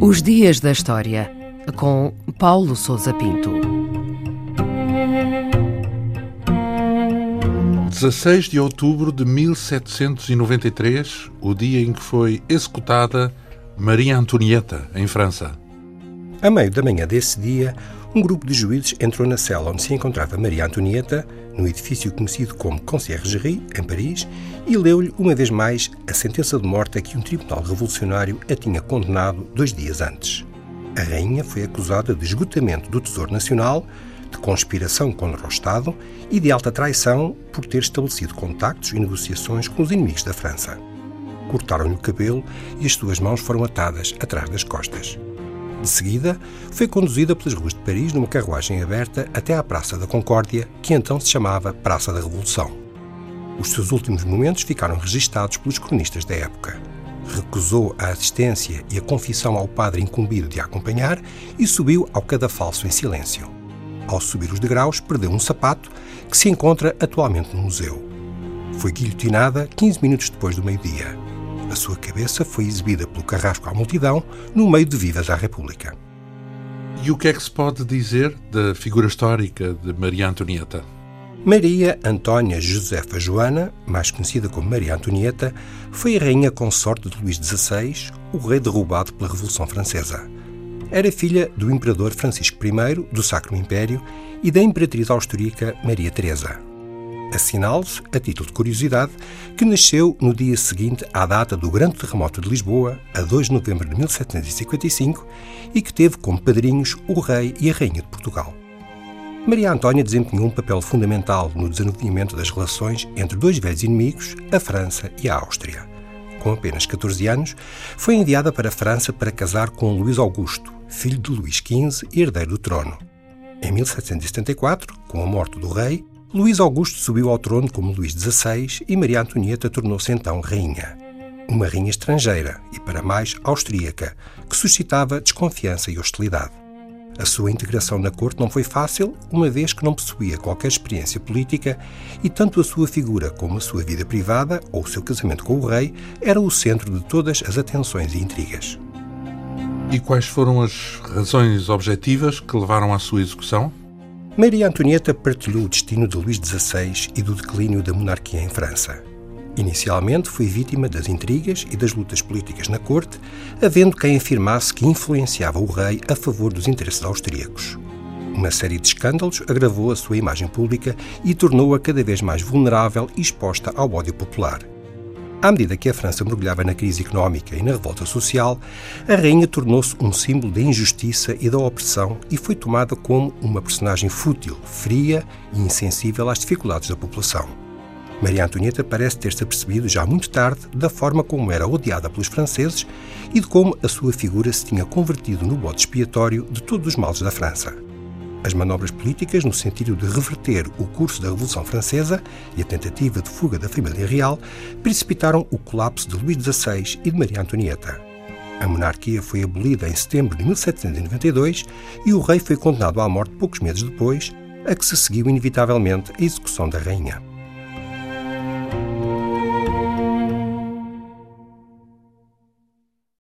Os Dias da História, com Paulo Souza Pinto. 16 de outubro de 1793, o dia em que foi executada Maria Antonieta, em França. A meio da manhã desse dia, um grupo de juízes entrou na cela onde se encontrava Maria Antonieta, no edifício conhecido como Conciergerie, em Paris, e leu-lhe uma vez mais a sentença de morte a que um tribunal revolucionário a tinha condenado dois dias antes. A rainha foi acusada de esgotamento do Tesouro Nacional, de conspiração contra o Estado e de alta traição por ter estabelecido contactos e negociações com os inimigos da França. Cortaram-lhe o cabelo e as suas mãos foram atadas atrás das costas. De seguida, foi conduzida pelas ruas de Paris numa carruagem aberta até à Praça da Concórdia, que então se chamava Praça da Revolução. Os seus últimos momentos ficaram registados pelos cronistas da época. Recusou a assistência e a confissão ao padre incumbido de a acompanhar e subiu ao cadafalso em silêncio. Ao subir os degraus, perdeu um sapato que se encontra atualmente no museu. Foi guilhotinada 15 minutos depois do meio-dia. A sua cabeça foi exibida pelo carrasco à multidão no meio de vivas à República. E o que é que se pode dizer da figura histórica de Maria Antonieta? Maria Antônia Josefa Joana, mais conhecida como Maria Antonieta, foi a rainha consorte de Luís XVI, o rei derrubado pela Revolução Francesa. Era filha do imperador Francisco I do Sacro Império e da imperatriz austríaca Maria Teresa. Assinale-se, a título de curiosidade, que nasceu no dia seguinte à data do Grande Terremoto de Lisboa, a 2 de novembro de 1755, e que teve como padrinhos o rei e a rainha de Portugal. Maria Antónia desempenhou um papel fundamental no desenvolvimento das relações entre dois velhos inimigos, a França e a Áustria. Com apenas 14 anos, foi enviada para a França para casar com Luís Augusto, filho de Luís XV e herdeiro do trono. Em 1774, com a morte do rei, Luís Augusto subiu ao trono como Luís XVI e Maria Antonieta tornou-se então rainha. Uma rainha estrangeira e, para mais, austríaca, que suscitava desconfiança e hostilidade. A sua integração na corte não foi fácil, uma vez que não possuía qualquer experiência política e tanto a sua figura como a sua vida privada ou o seu casamento com o rei era o centro de todas as atenções e intrigas. E quais foram as razões objetivas que levaram à sua execução? Maria Antonieta partilhou o destino de Luís XVI e do declínio da monarquia em França. Inicialmente foi vítima das intrigas e das lutas políticas na corte, havendo quem afirmasse que influenciava o rei a favor dos interesses austríacos. Uma série de escândalos agravou a sua imagem pública e tornou-a cada vez mais vulnerável e exposta ao ódio popular. À medida que a França mergulhava na crise económica e na revolta social, a rainha tornou-se um símbolo da injustiça e da opressão e foi tomada como uma personagem fútil, fria e insensível às dificuldades da população. Maria Antonieta parece ter-se apercebido já muito tarde da forma como era odiada pelos franceses e de como a sua figura se tinha convertido no bode expiatório de todos os males da França. As manobras políticas, no sentido de reverter o curso da Revolução Francesa e a tentativa de fuga da família real, precipitaram o colapso de Luís XVI e de Maria Antonieta. A monarquia foi abolida em setembro de 1792 e o rei foi condenado à morte poucos meses depois, a que se seguiu inevitavelmente a execução da rainha.